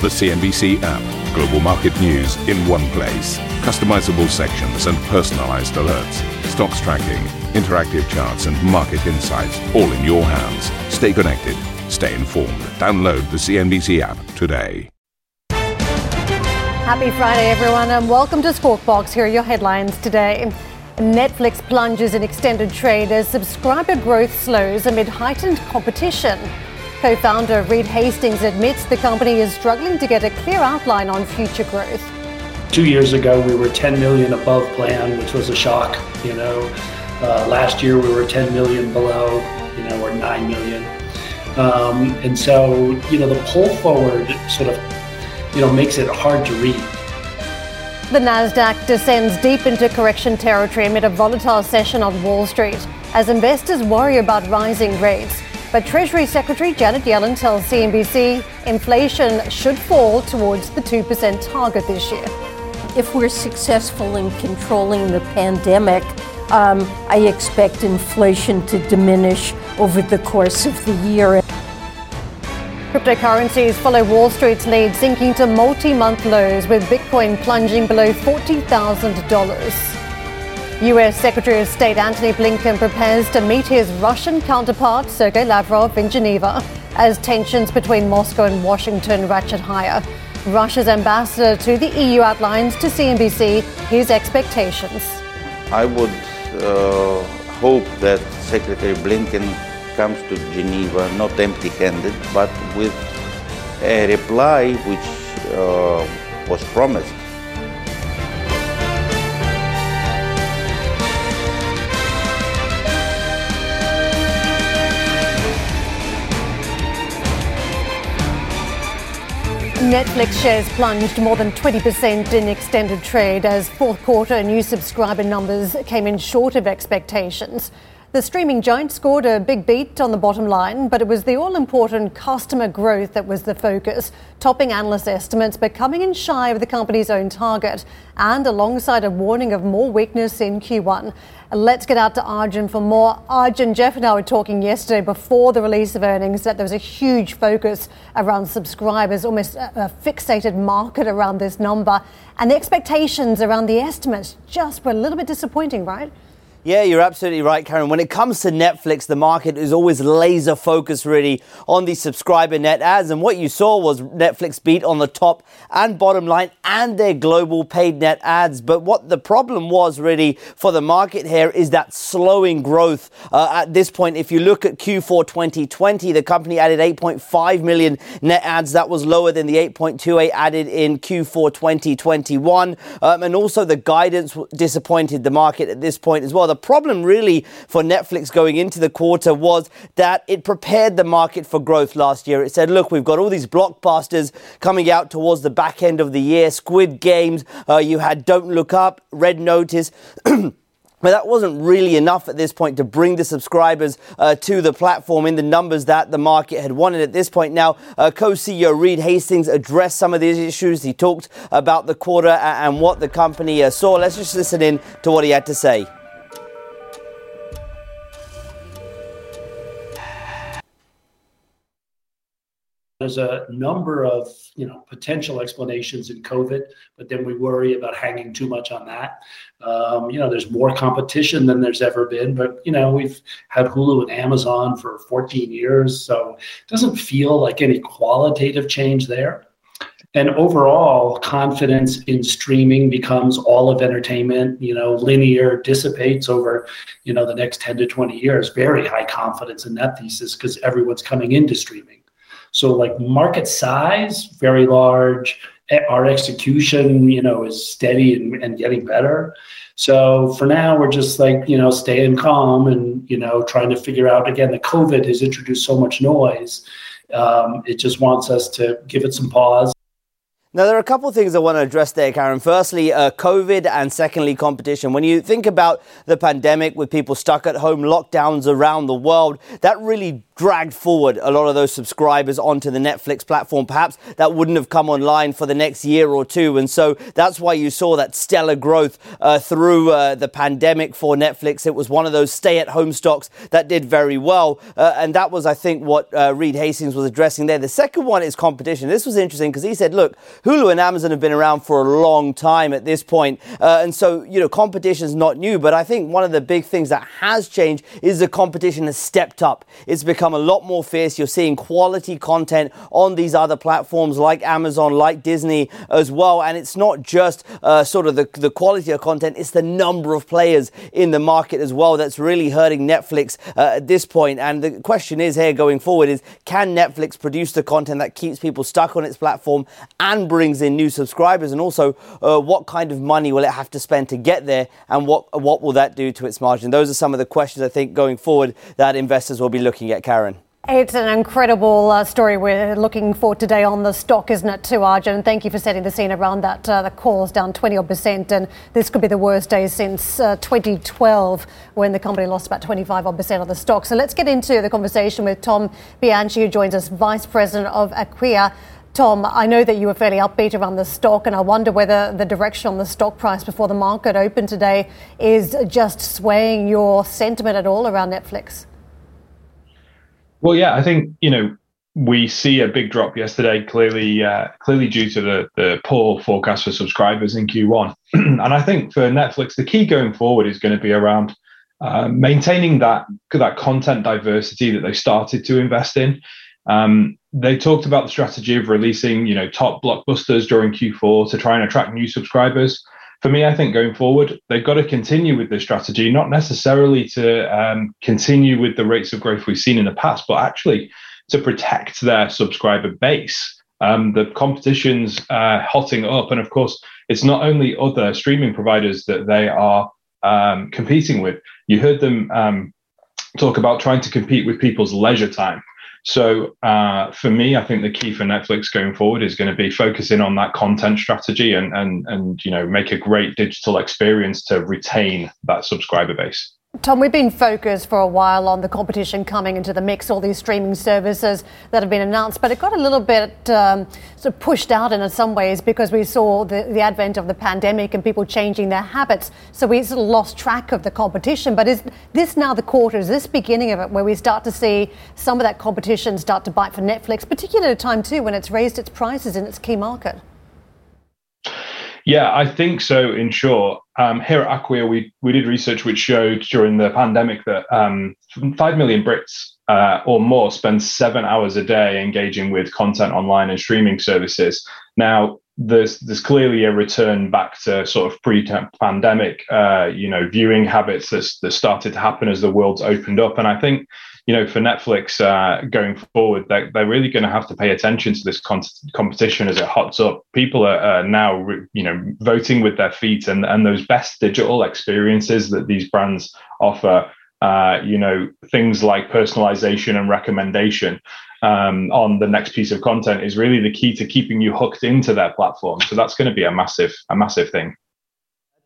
The CNBC app. Global market news in one place. Customizable sections and personalized alerts. Stocks tracking, interactive charts, and market insights all in your hands. Stay connected. Stay informed. Download the CNBC app today. Happy Friday, everyone, and welcome to Squawk. Here are your headlines today. Netflix plunges in extended trade as subscriber growth slows amid heightened competition. Co founder Reed Hastings admits the company is struggling to get a clear outline on future growth. Two years ago, we were 10 million above plan, which was a shock. You know, uh, last year we were 10 million below, you know, or 9 million. Um, and so, you know, the pull forward sort of, you know, makes it hard to read. The Nasdaq descends deep into correction territory amid a volatile session on Wall Street as investors worry about rising rates. But Treasury Secretary Janet Yellen tells CNBC inflation should fall towards the 2% target this year. If we're successful in controlling the pandemic, um, I expect inflation to diminish over the course of the year. Cryptocurrencies follow Wall Street's lead, sinking to multi month lows, with Bitcoin plunging below $40,000. US Secretary of State Antony Blinken prepares to meet his Russian counterpart Sergei Lavrov in Geneva as tensions between Moscow and Washington ratchet higher. Russia's ambassador to the EU outlines to CNBC his expectations. I would uh, hope that Secretary Blinken comes to Geneva not empty handed, but with a reply which uh, was promised Netflix shares plunged more than 20% in extended trade as fourth quarter new subscriber numbers came in short of expectations. The streaming giant scored a big beat on the bottom line, but it was the all important customer growth that was the focus, topping analyst estimates but coming in shy of the company's own target, and alongside a warning of more weakness in Q1. Let's get out to Arjun for more. Arjun, Geoff and I were talking yesterday before the release of earnings that there was a huge focus around subscribers, almost a fixated market around this number, and the expectations around the estimates just were a little bit disappointing, right? Yeah, you're absolutely right, Karen. When it comes to Netflix, the market is always laser focused really on the subscriber net adds. And what you saw was Netflix beat on the top and bottom line and their global paid net adds. But what the problem was really for the market here is that slowing growth uh, at this point. If you look at Q4 2020, the company added 8.5 million net adds. That was lower than the 8.28 added in Q4 2021. Um, and also the guidance disappointed the market at this point as well the problem really for Netflix going into the quarter was that it prepared the market for growth last year. It said, look, we've got all these blockbusters coming out towards the back end of the year, Squid Games, uh, you had Don't Look Up, Red Notice. But that wasn't really enough at this point to bring the subscribers uh, to the platform in the numbers that the market had wanted at this point. Now, uh, co CEO Reed Hastings addressed some of these issues. He talked about the quarter and what the company uh, saw. Let's just listen in to what he had to say. There's a number of you know potential explanations in COVID, but then we worry about hanging too much on that. Um, you know, there's more competition than there's ever been, but you know we've had Hulu and Amazon for 14 years, so it doesn't feel like any qualitative change there. And overall, confidence in streaming becomes all of entertainment. You know, linear dissipates over you know the next 10 to 20 years. Very high confidence in that thesis because everyone's coming into streaming. So like market size, very large. Our execution, you know, is steady and, and getting better. So for now, we're just like, you know, staying calm and, you know, trying to figure out again, the COVID has introduced so much noise. Um, it just wants us to give it some pause now, there are a couple of things I want to address there, Karen. Firstly, uh, COVID, and secondly, competition. When you think about the pandemic with people stuck at home, lockdowns around the world, that really dragged forward a lot of those subscribers onto the Netflix platform. Perhaps that wouldn't have come online for the next year or two. And so that's why you saw that stellar growth uh, through uh, the pandemic for Netflix. It was one of those stay at home stocks that did very well. Uh, and that was, I think, what uh, Reed Hastings was addressing there. The second one is competition. This was interesting because he said, look, Hulu and Amazon have been around for a long time at this point. Uh, and so, you know, competition is not new. But I think one of the big things that has changed is the competition has stepped up. It's become a lot more fierce. You're seeing quality content on these other platforms like Amazon, like Disney as well. And it's not just uh, sort of the, the quality of content, it's the number of players in the market as well that's really hurting Netflix uh, at this point. And the question is here going forward is can Netflix produce the content that keeps people stuck on its platform and brings in new subscribers? And also, uh, what kind of money will it have to spend to get there? And what, what will that do to its margin? Those are some of the questions I think going forward that investors will be looking at, Karen. It's an incredible uh, story we're looking for today on the stock, isn't it, too, Arjun? Thank you for setting the scene around that. Uh, the is down 20 odd percent, and this could be the worst day since uh, 2012 when the company lost about 25 odd percent of the stock. So let's get into the conversation with Tom Bianchi, who joins us, Vice President of Acquia. Tom, I know that you were fairly upbeat around the stock, and I wonder whether the direction on the stock price before the market opened today is just swaying your sentiment at all around Netflix. Well, yeah, I think you know we see a big drop yesterday, clearly uh, clearly due to the the poor forecast for subscribers in Q1. and I think for Netflix, the key going forward is going to be around uh, maintaining that that content diversity that they started to invest in. Um, they talked about the strategy of releasing, you know, top blockbusters during Q4 to try and attract new subscribers for me, I think going forward, they've got to continue with this strategy, not necessarily to um, continue with the rates of growth we've seen in the past, but actually to protect their subscriber base. Um, the competition's uh, hotting up, and of course, it's not only other streaming providers that they are um, competing with. You heard them um, talk about trying to compete with people's leisure time. So uh, for me, I think the key for Netflix going forward is going to be focusing on that content strategy and and and you know make a great digital experience to retain that subscriber base. Tom, we've been focused for a while on the competition coming into the mix, all these streaming services that have been announced, but it got a little bit um, sort of pushed out in some ways because we saw the, the advent of the pandemic and people changing their habits. So we sort of lost track of the competition. But is this now the quarter? Is this beginning of it where we start to see some of that competition start to bite for Netflix, particularly at a time too when it's raised its prices in its key market? Yeah, I think so. In short, um, here at Acquia, we we did research which showed during the pandemic that um, five million Brits uh, or more spend seven hours a day engaging with content online and streaming services. Now, there's there's clearly a return back to sort of pre-pandemic, uh, you know, viewing habits that that started to happen as the world's opened up, and I think you know, for Netflix uh, going forward, they're, they're really going to have to pay attention to this con- competition as it hots up. People are uh, now, you know, voting with their feet, and and those best digital experiences that these brands offer. Uh, you know, things like personalization and recommendation um, on the next piece of content is really the key to keeping you hooked into their platform. So that's going to be a massive, a massive thing.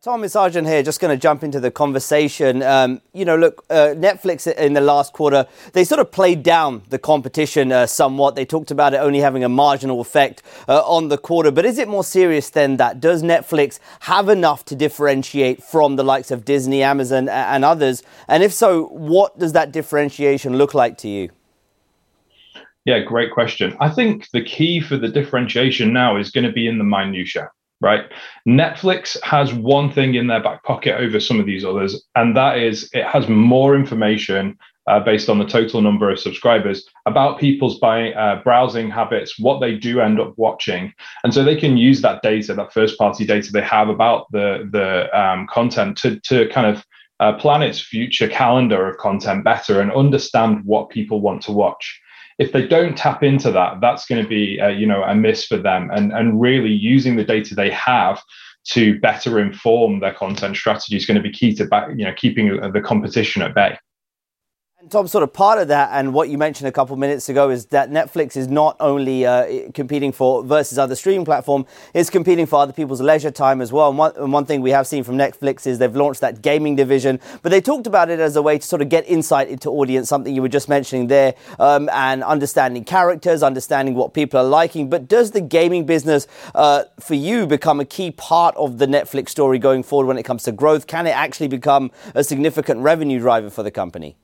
Thomas Arjun here, just going to jump into the conversation. Um, you know, look, uh, Netflix in the last quarter, they sort of played down the competition uh, somewhat. They talked about it only having a marginal effect uh, on the quarter. But is it more serious than that? Does Netflix have enough to differentiate from the likes of Disney, Amazon, and others? And if so, what does that differentiation look like to you? Yeah, great question. I think the key for the differentiation now is going to be in the minutia right? Netflix has one thing in their back pocket over some of these others, and that is it has more information uh, based on the total number of subscribers about people's uh, browsing habits, what they do end up watching, and so they can use that data, that first-party data they have about the the um, content, to to kind of uh, plan its future calendar of content better and understand what people want to watch if they don't tap into that, that's going to be uh, you know a miss for them. And and really using the data they have to better inform their content strategy is going to be key to back, you know keeping the competition at bay. Tom, sort of part of that, and what you mentioned a couple of minutes ago is that Netflix is not only uh, competing for versus other streaming platform, it's competing for other people's leisure time as well. And one, and one, thing we have seen from Netflix is they've launched that gaming division, but they talked about it as a way to sort of get insight into audience, something you were just mentioning there, um, and understanding characters, understanding what people are liking. But does the gaming business, uh, for you, become a key part of the Netflix story going forward when it comes to growth? Can it actually become a significant revenue driver for the company?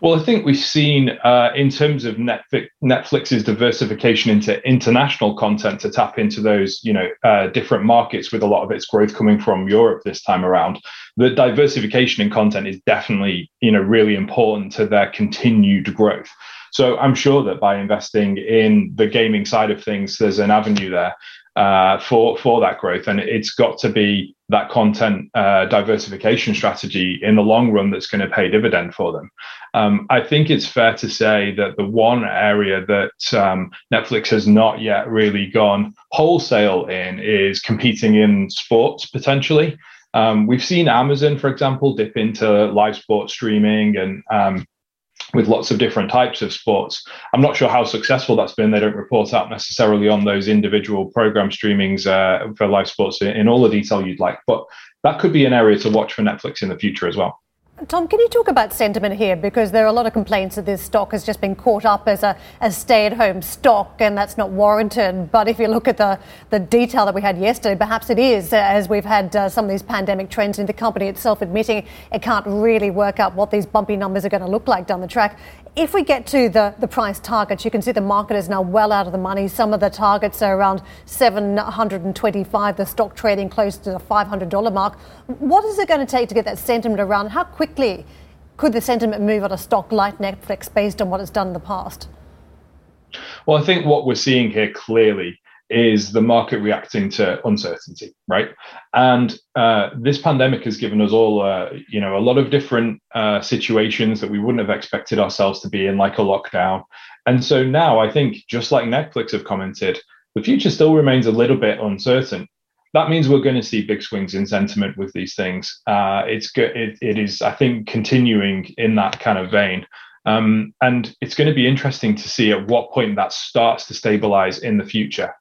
Well, I think we've seen uh, in terms of Netflix, Netflix's diversification into international content to tap into those, you know, uh, different markets with a lot of its growth coming from Europe this time around. The diversification in content is definitely, you know, really important to their continued growth. So I'm sure that by investing in the gaming side of things, there's an avenue there uh, for for that growth, and it's got to be that content uh, diversification strategy in the long run that's going to pay dividend for them. Um, I think it's fair to say that the one area that um, Netflix has not yet really gone wholesale in is competing in sports potentially. Um, we've seen Amazon, for example, dip into live sports streaming and um, with lots of different types of sports. I'm not sure how successful that's been. They don't report out necessarily on those individual program streamings uh, for live sports in, in all the detail you'd like, but that could be an area to watch for Netflix in the future as well. Tom, can you talk about sentiment here? Because there are a lot of complaints that this stock has just been caught up as a, a stay at home stock, and that's not warranted. But if you look at the, the detail that we had yesterday, perhaps it is, as we've had uh, some of these pandemic trends in the company itself admitting it can't really work out what these bumpy numbers are going to look like down the track if we get to the, the price targets, you can see the market is now well out of the money. Some of the targets are around 725, the stock trading close to the $500 mark. What is it going to take to get that sentiment around? How quickly could the sentiment move on a stock like Netflix based on what it's done in the past? Well, I think what we're seeing here clearly is the market reacting to uncertainty, right? And uh, this pandemic has given us all, uh, you know, a lot of different uh, situations that we wouldn't have expected ourselves to be in, like a lockdown. And so now I think, just like Netflix have commented, the future still remains a little bit uncertain. That means we're going to see big swings in sentiment with these things. Uh, it's good. It, it is, I think, continuing in that kind of vein. Um, and it's going to be interesting to see at what point that starts to stabilize in the future.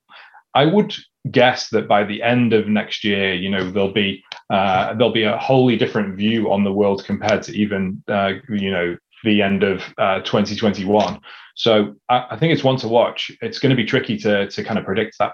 I would guess that by the end of next year, you know, there'll be uh, there'll be a wholly different view on the world compared to even uh, you know the end of uh, 2021. So I, I think it's one to watch. It's going to be tricky to to kind of predict that.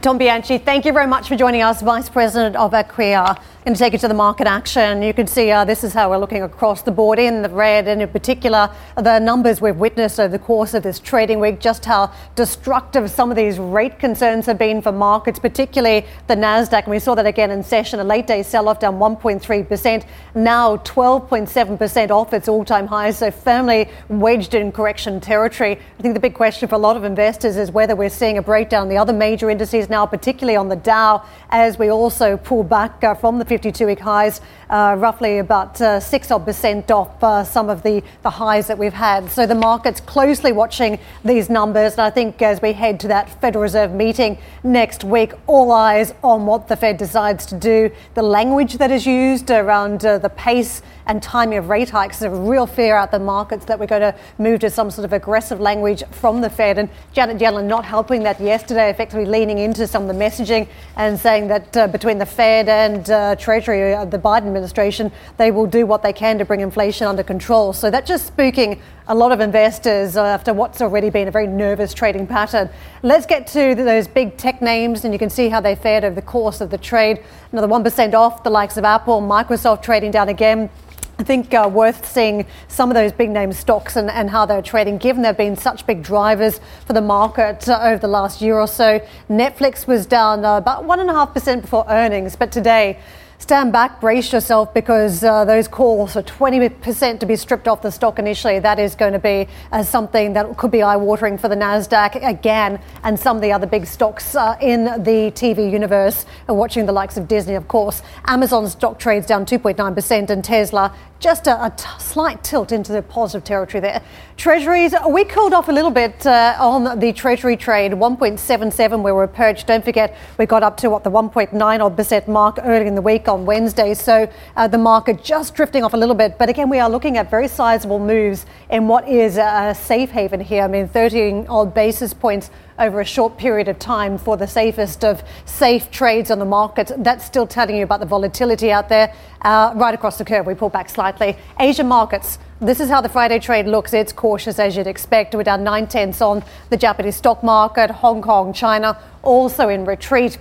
Tom Bianchi, thank you very much for joining us, Vice President of Acquia. Going to take you to the market action. You can see uh, this is how we're looking across the board in the red, and in particular, the numbers we've witnessed over the course of this trading week, just how destructive some of these rate concerns have been for markets, particularly the NASDAQ. And we saw that again in session, a late day sell off down 1.3%, now 12.7% off its all time highs, so firmly wedged in correction territory. I think the big question for a lot of investors is whether we're seeing a breakdown in the other major indices now, particularly on the Dow, as we also pull back uh, from the 52 week highs, uh, roughly about uh, 6 odd percent off some of the, the highs that we've had. So the market's closely watching these numbers. And I think as we head to that Federal Reserve meeting next week, all eyes on what the Fed decides to do. The language that is used around the pace and timing of rate hikes. There's a real fear out the markets that we're going to move to some sort of aggressive language from the Fed. And Janet Yellen not helping that yesterday, effectively leaning into some of the messaging and saying that uh, between the Fed and uh, Treasury, uh, the Biden administration, they will do what they can to bring inflation under control. So that's just spooking a lot of investors after what's already been a very nervous trading pattern. Let's get to those big tech names, and you can see how they fared over the course of the trade. Another 1% off, the likes of Apple, Microsoft trading down again. I think uh, worth seeing some of those big name stocks and, and how they're trading, given they've been such big drivers for the market uh, over the last year or so. Netflix was down uh, about 1.5% before earnings, but today, stand back, brace yourself because uh, those calls for 20% to be stripped off the stock initially, that is going to be uh, something that could be eye watering for the NASDAQ again and some of the other big stocks uh, in the TV universe, uh, watching the likes of Disney, of course. Amazon stock trades down 2.9% and Tesla just a, a t- slight tilt into the positive territory there. Treasuries, we cooled off a little bit uh, on the Treasury trade, 1.77 where we're perched. Don't forget, we got up to what the 1.9 odd percent mark early in the week on Wednesday. So uh, the market just drifting off a little bit. But again, we are looking at very sizable moves in what is a safe haven here. I mean, 13 odd basis points over a short period of time for the safest of safe trades on the market. That's still telling you about the volatility out there. Uh, right across the curve, we pull back slightly. Asian markets. This is how the Friday trade looks. It's cautious as you'd expect. We're down nine tenths on the Japanese stock market. Hong Kong, China also in retreat.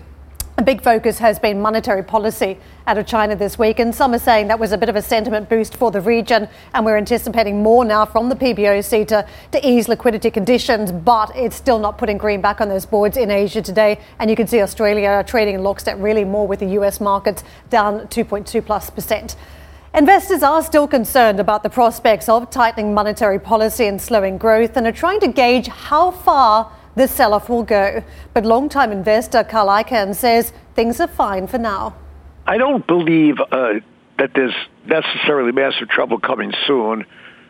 Big focus has been monetary policy out of China this week, and some are saying that was a bit of a sentiment boost for the region, and we're anticipating more now from the PBOC to, to ease liquidity conditions, but it's still not putting green back on those boards in Asia today. And you can see Australia trading in lockstep really more with the US markets down 2.2 plus percent. Investors are still concerned about the prospects of tightening monetary policy and slowing growth and are trying to gauge how far this sell off will go. But long-time investor Carl Icahn says things are fine for now. I don't believe uh, that there's necessarily massive trouble coming soon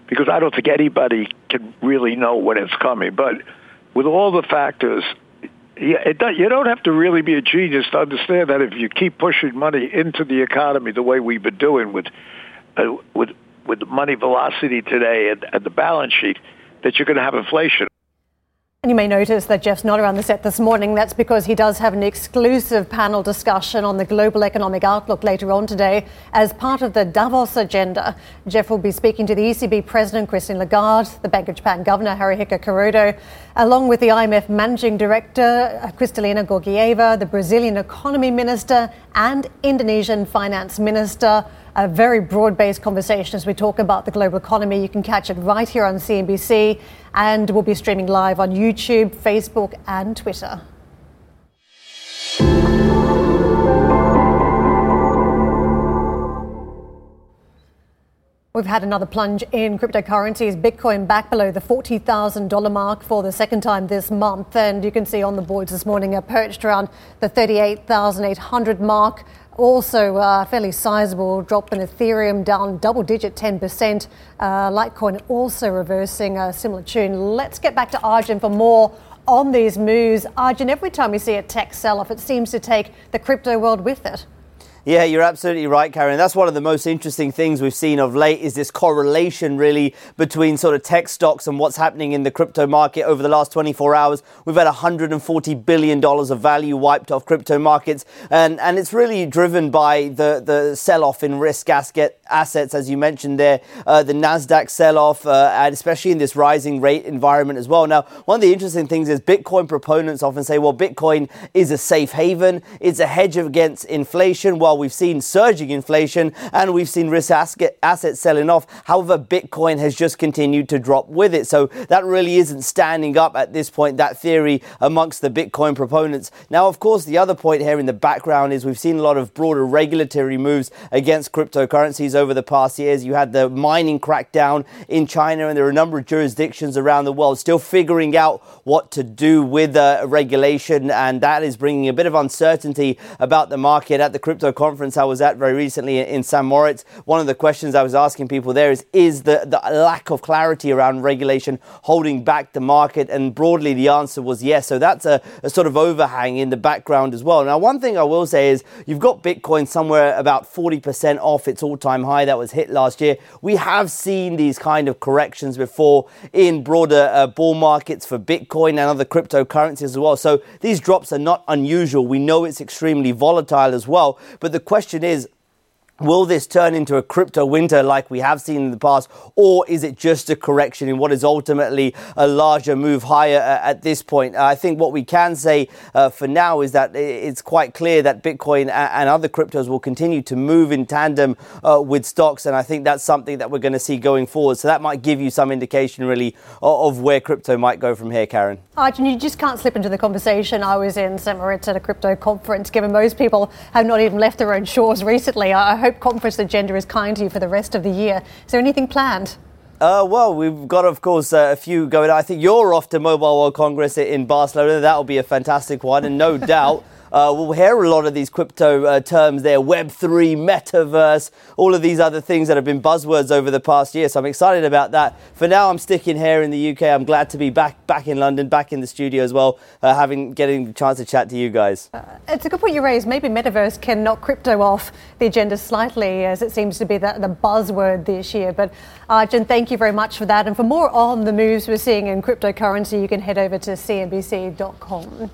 because I don't think anybody can really know when it's coming. But with all the factors, you don't have to really be a genius to understand that if you keep pushing money into the economy the way we've been doing with uh, with with money velocity today and, and the balance sheet, that you're going to have inflation. And you may notice that Geoff's not around the set this morning. That's because he does have an exclusive panel discussion on the global economic outlook later on today as part of the Davos agenda. Geoff will be speaking to the ECB President Christine Lagarde, the Bank of Japan Governor Haruhiko Kuroda, along with the IMF Managing Director uh, Kristalina Georgieva, the Brazilian Economy Minister, and Indonesian Finance Minister a very broad based conversation as we talk about the global economy. You can catch it right here on CNBC, and we'll be streaming live on YouTube, Facebook, and Twitter. We've had another plunge in cryptocurrencies. Bitcoin back below the $40,000 mark for the second time this month. And you can see on the boards this morning are perched around the 38,800 mark. Also, a fairly sizable drop in Ethereum, down double digit 10%. Uh, Litecoin also reversing a similar tune. Let's get back to Arjun for more on these moves. Arjun, every time we see a tech sell off, it seems to take the crypto world with it. Yeah, you're absolutely right, Karen. That's one of the most interesting things we've seen of late is this correlation really between sort of tech stocks and what's happening in the crypto market over the last 24 hours. We've had 140 billion dollars of value wiped off crypto markets, and and it's really driven by the the sell-off in risk asset assets, as you mentioned there, uh, the Nasdaq sell-off, uh, and especially in this rising rate environment as well. Now, one of the interesting things is Bitcoin proponents often say, well, Bitcoin is a safe haven, it's a hedge against inflation. Well, we've seen surging inflation and we've seen risk assets selling off. However, Bitcoin has just continued to drop with it. So that really isn't standing up at this point, that theory amongst the Bitcoin proponents. Now, of course, the other point here in the background is we've seen a lot of broader regulatory moves against cryptocurrencies over the past years. You had the mining crackdown in China, and there are a number of jurisdictions around the world still figuring out what to do with uh, regulation, and that is bringing a bit of uncertainty about the market at the crypto conference I was at very recently in St. Moritz. One of the questions I was asking people there is Is the, the lack of clarity around regulation holding back the market? And broadly, the answer was yes. So that's a, a sort of overhang in the background as well. Now, one thing I will say is you've got Bitcoin somewhere about 40% off its all time high that was hit last year. We have seen these kind of corrections before in broader uh, bull markets for Bitcoin and other cryptocurrencies as well. So these drops are not unusual. We know it's extremely volatile as well. But the question is, Will this turn into a crypto winter like we have seen in the past, or is it just a correction in what is ultimately a larger move higher uh, at this point? I think what we can say uh, for now is that it's quite clear that Bitcoin and other cryptos will continue to move in tandem uh, with stocks, and I think that's something that we're going to see going forward. So that might give you some indication, really, of where crypto might go from here, Karen. Arjun, you just can't slip into the conversation. I was in St. Moritz at a crypto conference, given most people have not even left their own shores recently. I hope conference agenda is kind to you for the rest of the year. Is there anything planned? Uh, well, we've got, of course, uh, a few going. I think you're off to Mobile World Congress in Barcelona. That'll be a fantastic one, and no doubt Uh, we'll hear a lot of these crypto uh, terms there Web3, metaverse, all of these other things that have been buzzwords over the past year. So I'm excited about that. For now, I'm sticking here in the UK. I'm glad to be back back in London, back in the studio as well, uh, having getting the chance to chat to you guys. Uh, it's a good point you raised. Maybe metaverse can knock crypto off the agenda slightly, as it seems to be the, the buzzword this year. But Arjun, thank you very much for that. And for more on the moves we're seeing in cryptocurrency, you can head over to cnbc.com.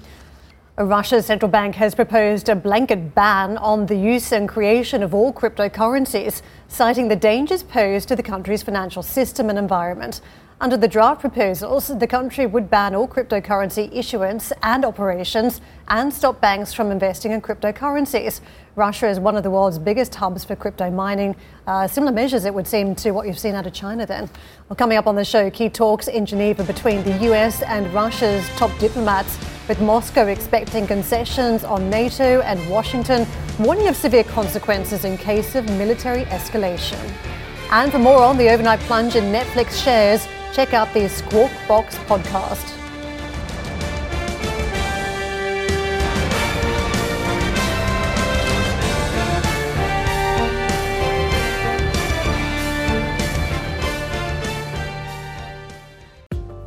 Russia's central bank has proposed a blanket ban on the use and creation of all cryptocurrencies, citing the dangers posed to the country's financial system and environment. Under the draft proposals, the country would ban all cryptocurrency issuance and operations and stop banks from investing in cryptocurrencies. Russia is one of the world's biggest hubs for crypto mining. Uh, similar measures, it would seem, to what you've seen out of China then. Well, coming up on the show, key talks in Geneva between the US and Russia's top diplomats, with Moscow expecting concessions on NATO and Washington warning of severe consequences in case of military escalation. And for more on the overnight plunge in Netflix shares, check out the Squawk Box podcast.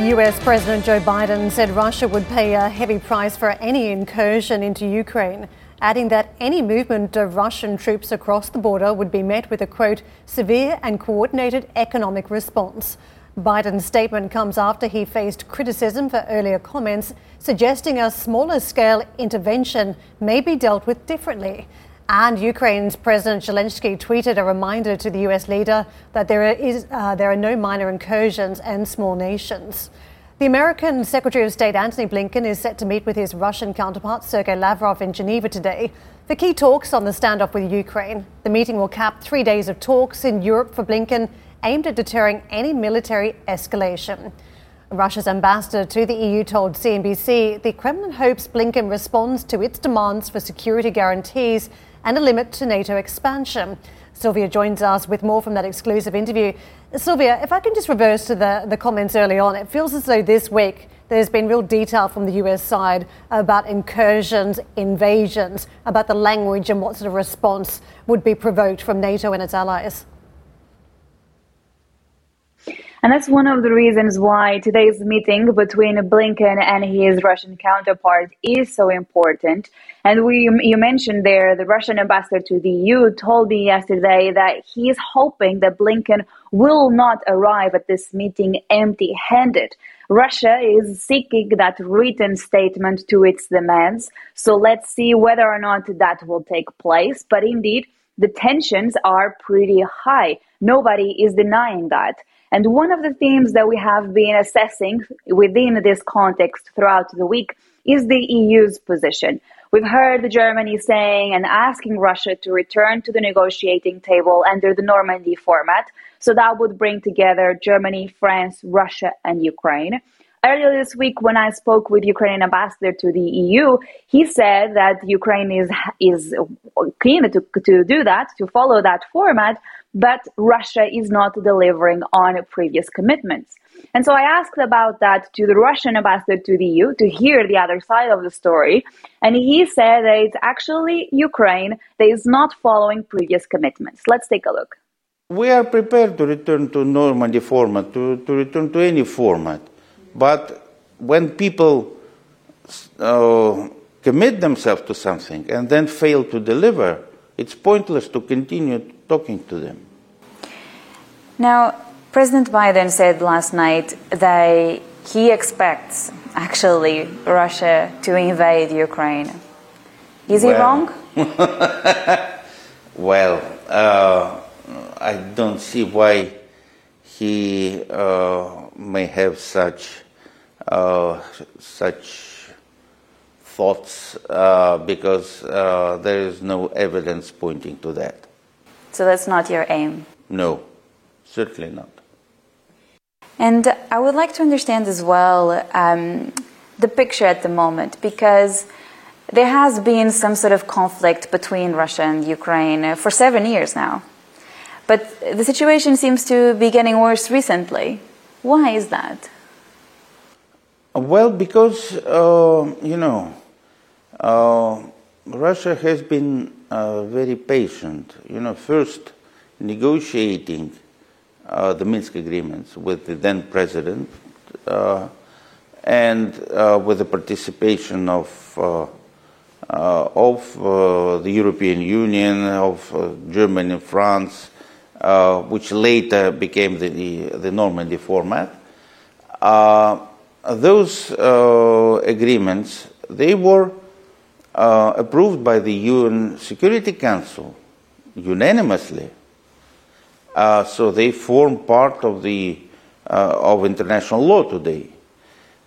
US President Joe Biden said Russia would pay a heavy price for any incursion into Ukraine, adding that any movement of Russian troops across the border would be met with a quote, severe and coordinated economic response. Biden's statement comes after he faced criticism for earlier comments suggesting a smaller scale intervention may be dealt with differently. And Ukraine's President Zelensky tweeted a reminder to the US leader that there, is, uh, there are no minor incursions and small nations. The American Secretary of State Antony Blinken is set to meet with his Russian counterpart Sergei Lavrov in Geneva today for key talks on the standoff with Ukraine. The meeting will cap three days of talks in Europe for Blinken aimed at deterring any military escalation. Russia's ambassador to the EU told CNBC the Kremlin hopes Blinken responds to its demands for security guarantees and a limit to NATO expansion. Sylvia joins us with more from that exclusive interview. Sylvia, if I can just reverse to the, the comments early on, it feels as though this week there's been real detail from the US side about incursions, invasions, about the language and what sort of response would be provoked from NATO and its allies. And that's one of the reasons why today's meeting between Blinken and his Russian counterpart is so important. And we, you mentioned there, the Russian ambassador to the EU told me yesterday that he is hoping that Blinken will not arrive at this meeting empty handed. Russia is seeking that written statement to its demands. So let's see whether or not that will take place. But indeed, the tensions are pretty high. Nobody is denying that. And one of the themes that we have been assessing within this context throughout the week is the EU's position. We've heard Germany saying and asking Russia to return to the negotiating table under the Normandy format. So that would bring together Germany, France, Russia, and Ukraine. Earlier this week, when I spoke with Ukrainian ambassador to the EU, he said that Ukraine is is keen to, to do that, to follow that format, but Russia is not delivering on previous commitments. And so I asked about that to the Russian ambassador to the EU to hear the other side of the story. And he said that it's actually Ukraine that is not following previous commitments. Let's take a look. We are prepared to return to Normandy format, to, to return to any format. But when people uh, commit themselves to something and then fail to deliver, it's pointless to continue talking to them. Now, President Biden said last night that he expects actually Russia to invade Ukraine. Is well, he wrong? well, uh, I don't see why he uh, may have such uh, such thoughts uh, because uh, there is no evidence pointing to that. So that's not your aim? No, certainly not. And I would like to understand as well um, the picture at the moment because there has been some sort of conflict between Russia and Ukraine for seven years now. But the situation seems to be getting worse recently. Why is that? Well, because, uh, you know, uh, Russia has been uh, very patient. You know, first negotiating uh, the Minsk agreements with the then president uh, and uh, with the participation of of the European Union, of Germany, France, which later became the, the, the Normandy format. those agreements they were uh, approved by the UN Security Council unanimously. Uh, so they form part of the uh, of international law today,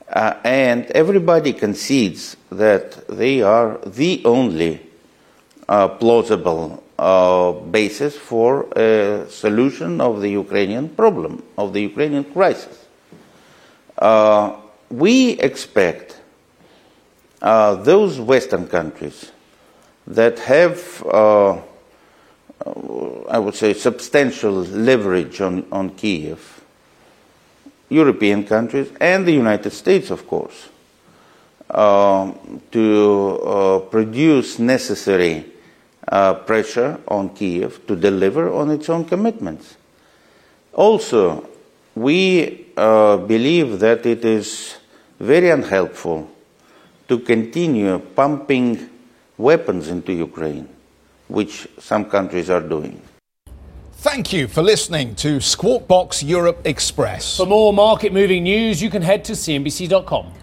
uh, and everybody concedes that they are the only uh, plausible uh, basis for a solution of the Ukrainian problem of the Ukrainian crisis. we expect uh, those Western countries that have, uh, I would say, substantial leverage on, on Kiev, European countries, and the United States, of course, uh, to uh, produce necessary uh, pressure on Kiev to deliver on its own commitments. Also, we uh, believe that it is very unhelpful to continue pumping weapons into Ukraine, which some countries are doing. Thank you for listening to Squawk Box Europe Express. For more market moving news, you can head to CNBC.com.